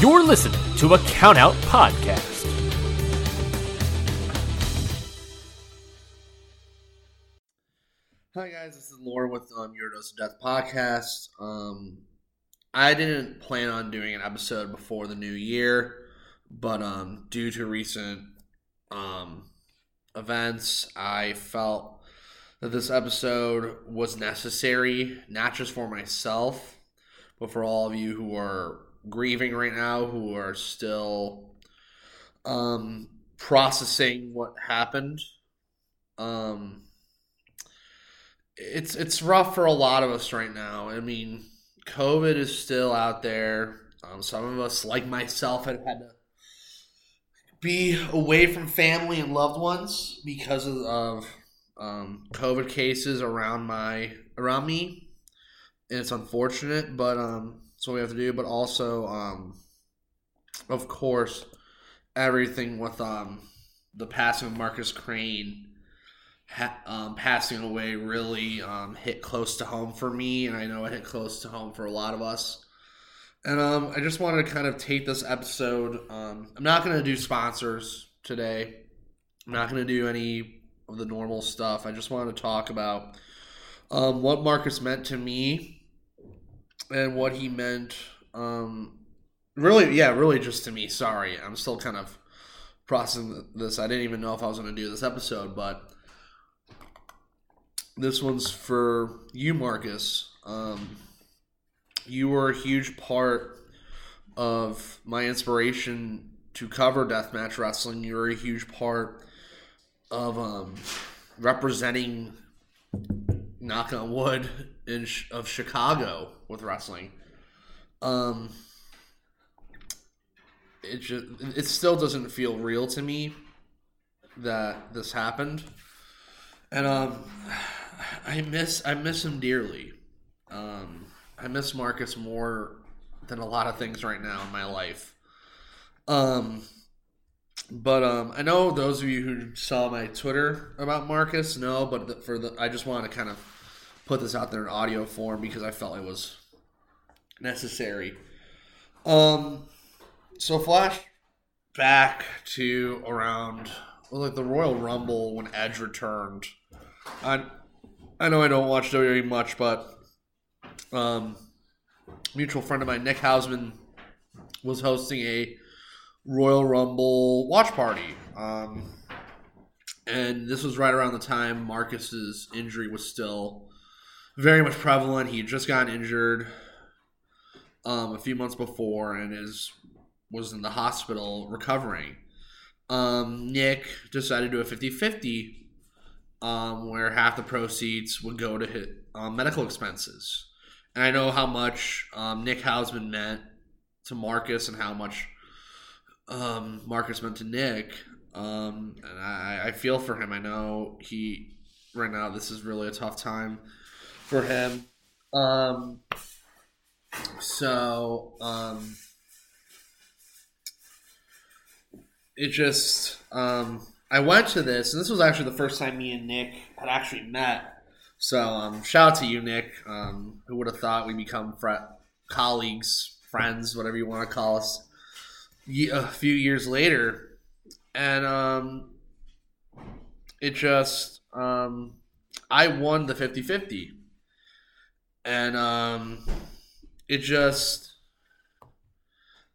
You're listening to a Countout Podcast. Hi guys, this is Lauren with um, Your Dose of Death podcast. Um, I didn't plan on doing an episode before the new year, but um, due to recent um, events, I felt that this episode was necessary, not just for myself, but for all of you who are grieving right now, who are still um, processing what happened. Um, it's it's rough for a lot of us right now. I mean, COVID is still out there. Um, some of us, like myself, have had to be away from family and loved ones because of, of um, COVID cases around my around me, and it's unfortunate, but um, what we have to do. But also, um, of course, everything with um, the passing of Marcus Crane ha- um, passing away really um, hit close to home for me, and I know it hit close to home for a lot of us. And um, I just wanted to kind of take this episode. Um, I'm not going to do sponsors today. I'm not going to do any of the normal stuff. I just wanted to talk about um, what Marcus meant to me and what he meant. Um, really, yeah, really just to me. Sorry, I'm still kind of processing this. I didn't even know if I was going to do this episode, but this one's for you, Marcus. Um, you were a huge part of my inspiration to cover deathmatch wrestling. You were a huge part of um, representing, knock on wood, in of Chicago with wrestling. Um, it just it still doesn't feel real to me that this happened, and um, I miss I miss him dearly. Um, I miss Marcus more than a lot of things right now in my life. Um, but um, I know those of you who saw my Twitter about Marcus know, but for the I just want to kind of put this out there in audio form because I felt it was necessary. Um, so flash back to around like the Royal Rumble when Edge returned. I I know I don't watch WWE much, but um, mutual friend of mine, Nick Hausman, was hosting a Royal Rumble watch party. Um, and this was right around the time Marcus's injury was still very much prevalent. He had just gotten injured um, a few months before and is was in the hospital recovering. Um, Nick decided to do a 50 50 um, where half the proceeds would go to hit, um, medical expenses. And I know how much um, Nick Hausman meant to Marcus and how much um, Marcus meant to Nick. Um, and I, I feel for him. I know he right now this is really a tough time for him. Um, so um, it just um, I went to this, and this was actually the first time me and Nick had actually met. So um, shout out to you, Nick. Um, who would have thought we'd become fr- colleagues, friends, whatever you want to call us, a few years later, and um, it just um, I won the 50-50. And um, it just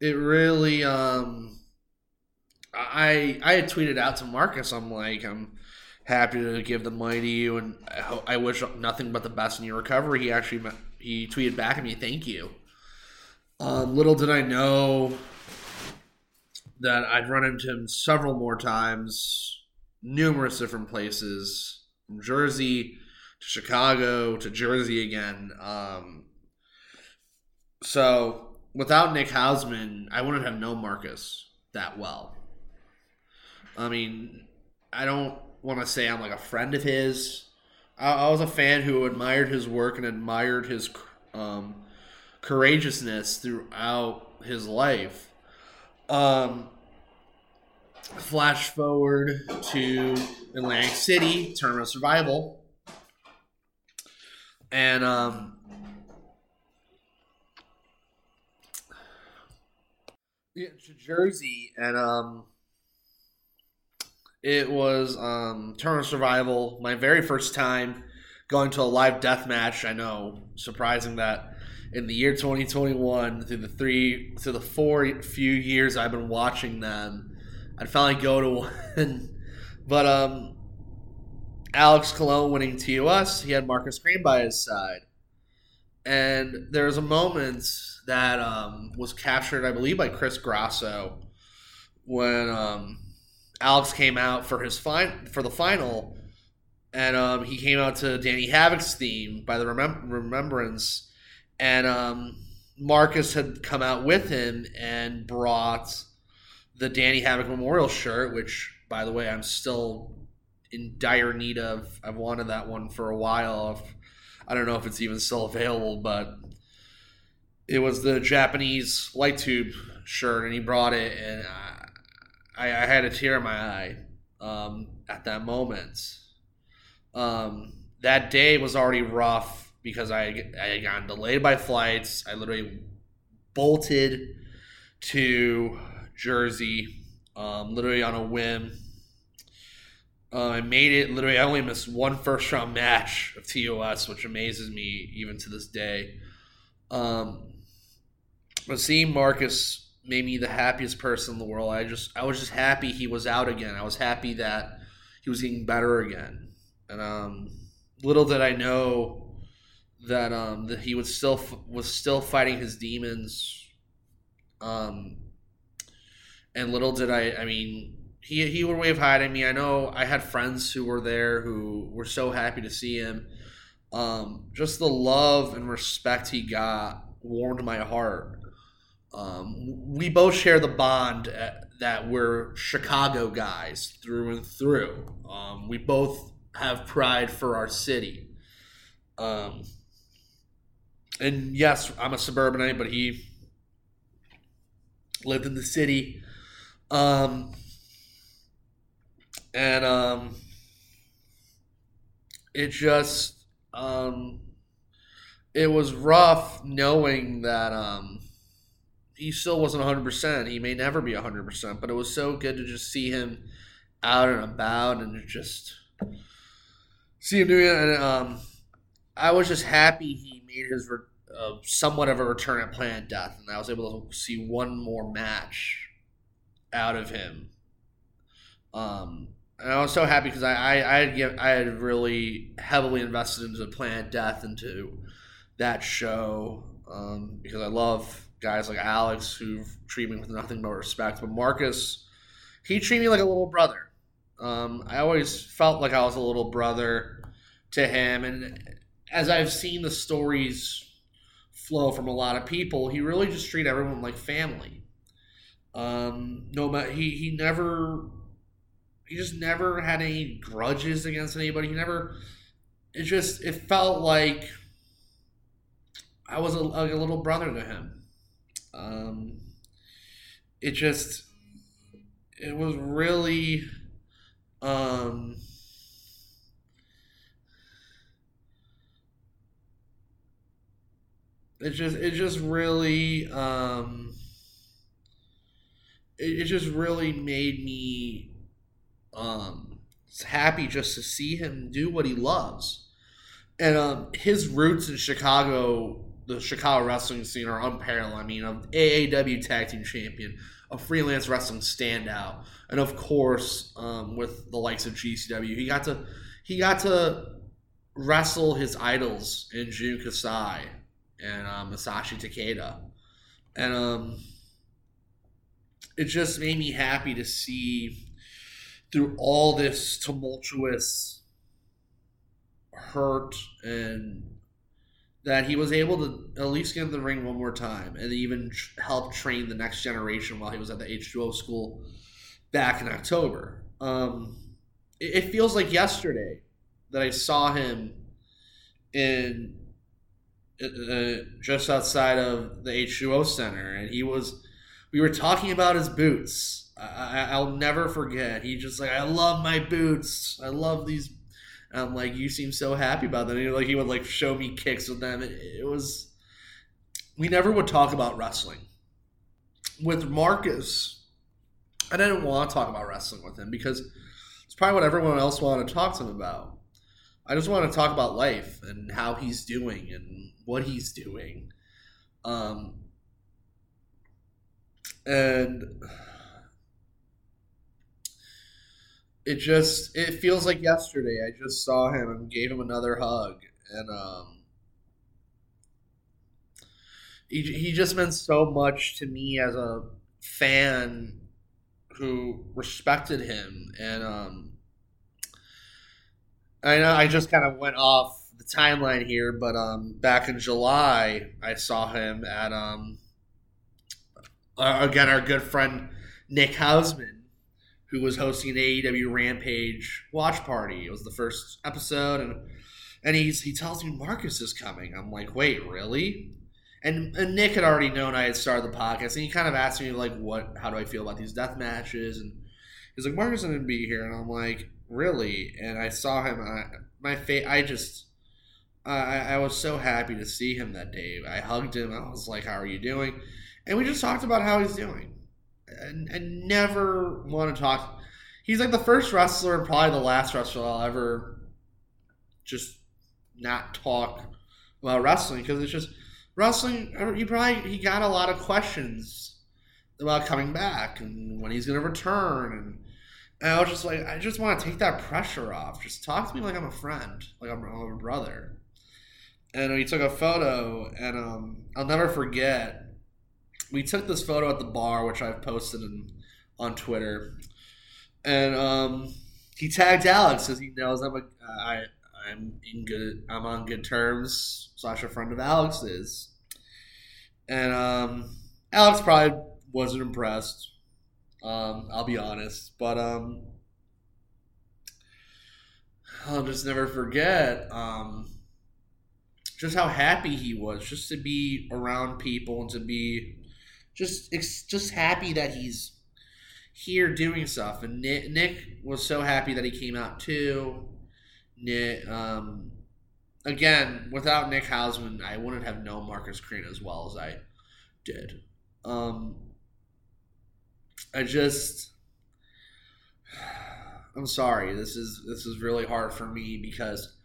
it really um I I had tweeted out to Marcus. I'm like, I'm happy to give the money to you, and I, ho- I wish nothing but the best in your recovery. He actually he tweeted back at me, "Thank you." Um, little did I know that I'd run into him several more times, numerous different places, from Jersey to Chicago to Jersey again. Um, so without Nick Hausman, I wouldn't have known Marcus that well. I mean, I don't want to say I'm like a friend of his. I, I was a fan who admired his work and admired his um, courageousness throughout his life. Um, flash forward to Atlantic City, Tournament of Survival. And um, yeah, to Jersey, and um, it was um, of Survival. My very first time going to a live death match. I know, surprising that in the year 2021, through the three, through the four few years I've been watching them, I'd finally go to one. but um, Alex Colon winning TOS, he had Marcus Crane by his side. And there was a moment that um, was captured, I believe, by Chris Grasso when um, Alex came out for his fine for the final, and um, he came out to Danny Havoc's theme by the Remem- Remembrance, and um, Marcus had come out with him and brought the Danny Havoc Memorial shirt, which, by the way, I'm still in dire need of. I've wanted that one for a while. I don't know if it's even still available, but it was the Japanese light tube shirt, and he brought it, and I, I had a tear in my eye um, at that moment. Um, that day was already rough because I, I had gotten delayed by flights. I literally bolted to Jersey, um, literally on a whim. Uh, I made it. Literally, I only missed one first round match of TOS, which amazes me even to this day. Um, but seeing Marcus made me the happiest person in the world. I just, I was just happy he was out again. I was happy that he was getting better again. And um, little did I know that um, that he was still was still fighting his demons. Um, and little did I, I mean, he he would wave hi to me. I know I had friends who were there who were so happy to see him. Um, just the love and respect he got warmed my heart. Um, we both share the bond at, uh, that we're Chicago guys through and through. Um, we both have pride for our city. Um, and yes, I'm a suburbanite, but he lived in the city. Um, and um, it just um, it was rough knowing that um, he still wasn't 100%. He may never be 100%, but it was so good to just see him out and about and just see him doing it. And um, I was just happy he made his re- uh, somewhat of a return at Planet Death, and I was able to see one more match out of him. Um, and I was so happy because I I I had, I had really heavily invested into Planet Death into that show um, because I love guys like Alex who treat me with nothing but respect. But Marcus, he treated me like a little brother. Um, I always felt like I was a little brother to him, and as I've seen the stories flow from a lot of people, he really just treated everyone like family. Um, no he he never he just never had any grudges against anybody. He never. It just it felt like I was a, like a little brother to him. Um, it just it was really um, it just it just really um, it, it just really made me um, happy just to see him do what he loves. And um, his roots in Chicago, the Chicago wrestling scene, are unparalleled. I mean, an AAW tag team champion, a freelance wrestling standout, and of course, um, with the likes of GCW, he got to he got to wrestle his idols in Jun Kasai and um, Masashi Takeda, and um, it just made me happy to see through all this tumultuous hurt and that he was able to at least get in the ring one more time and even help train the next generation while he was at the H2O school back in October. Um, it, it feels like yesterday that I saw him in uh, just outside of the H2O Center, and he was. We were talking about his boots. I, will never forget. He just like, I love my boots. I love these. And I'm like, you seem so happy about them. And he, like he would like show me kicks with them. It, it was. We never would talk about wrestling. With Marcus, I didn't want to talk about wrestling with him because it's probably what everyone else wanted to talk to him about. I just want to talk about life and how he's doing and what he's doing. Um, and it just it feels like yesterday. I just saw him and gave him another hug, and um, he he just meant so much to me as a fan who respected him, and um, I know I just kind of went off the timeline here, but um, back in July, I saw him at um, uh, again our good friend Nick Hausman, who was hosting an AEW Rampage watch party. It was the first episode, and and he's he tells me Marcus is coming. I'm like, wait, really? And, and Nick had already known I had started the podcast, and he kind of asked me like, "What? How do I feel about these death matches?" And he's like, "Marcus is to be here," and I'm like, "Really?" And I saw him. I, my face, I just I, I was so happy to see him that day. I hugged him. I was like, "How are you doing?" And we just talked about how he's doing. And, and never want to talk. He's like the first wrestler and probably the last wrestler I'll ever just not talk about wrestling because it's just wrestling. He probably he got a lot of questions about coming back and when he's going to return and. And I was just like, I just want to take that pressure off. Just talk to me like I'm a friend, like I'm, I'm a brother and we took a photo, and um, I'll never forget. We took this photo at the bar, which I've posted in, on Twitter, and um, he tagged Alex as he knows I'm a I I'm in good I'm on good terms slash a friend of Alex's, and um, Alex probably wasn't impressed. Um, I'll be honest, but um, I'll just never forget. Um, just how happy he was just to be around people and to be just just happy that he's here doing stuff. And Nick, Nick was so happy that he came out too. Nick, um, again, without Nick Hausman, I wouldn't have known Marcus Crane as well as I did. Um, I just, I'm sorry. This is this is really hard for me because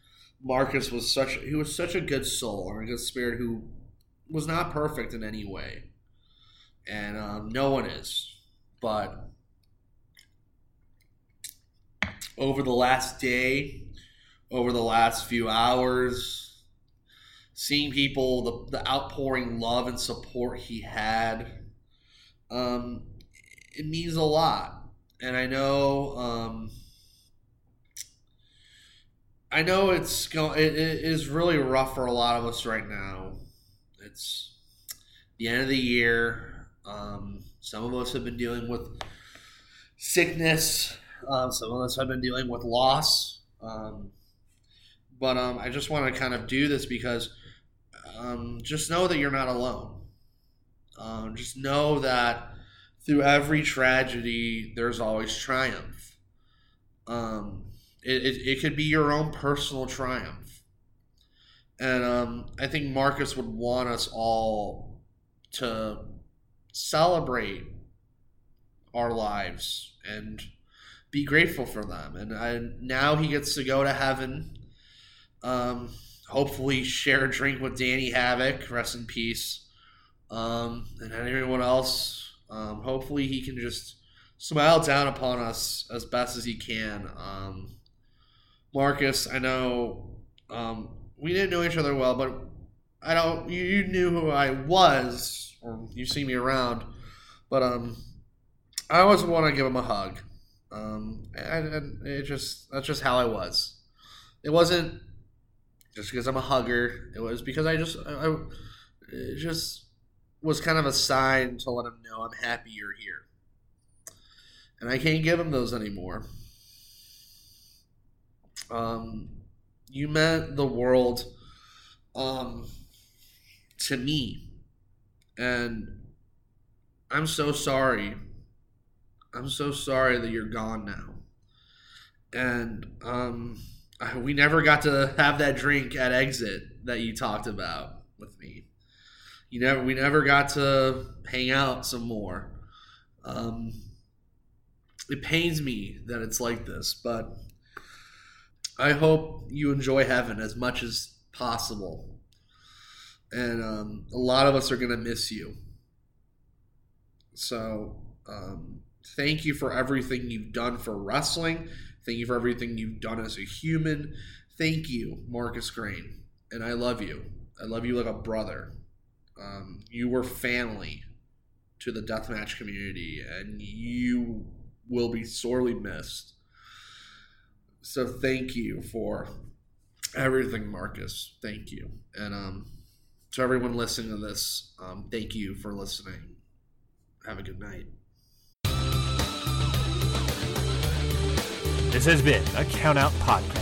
Marcus was such he was such a good soul and a good spirit who was not perfect in any way, and um, no one is. But over the last day, over the last few hours, seeing people the, the outpouring love and support he had, um, it means a lot. And I know. Um, I know it's going. It, it is really rough for a lot of us right now. It's the end of the year. Um, some of us have been dealing with sickness. Um, some of us have been dealing with loss. Um, but um, I just want to kind of do this because um, just know that you're not alone. Um, just know that through every tragedy, there's always triumph. Um, it, it, it could be your own personal triumph. And I think Marcus would want us all to celebrate our lives and be grateful for them. And I, now he gets to go to heaven. Um, hopefully, share a drink with Danny Havoc. Rest in peace. Um, and everyone else. Um, hopefully, he can just smile down upon us as best as he can. Um, Marcus, I know um, we didn't know each other well, but I don't. You, you knew who I was, or you see me around, but um, I always want to give him a hug. Um, and, and it just that's just how I was. It wasn't just because I'm a hugger. It was because I just I, I it just was kind of a sign to let him know I'm happy you're here. And I can't give him those anymore. Um, you meant the world um, to me. And I'm so sorry. I'm so sorry that you're gone now. And um, we never got to have that drink at exit that you talked about with me. You never, we never got to hang out some more. Um, it pains me that it's like this, but I hope you enjoy heaven as much as possible. And um, a lot of us are going to miss you. So, um, thank you for everything you've done for wrestling. Thank you for everything you've done as a human. Thank you, Marcus Crane. And I love you. I love you like a brother. Um, you were family to the deathmatch community, and you will be sorely missed. So thank you for everything, Marcus. Thank you. And um, to everyone listening to this, um, thank you for listening. Have a good night. This has been a Count Out Podcast.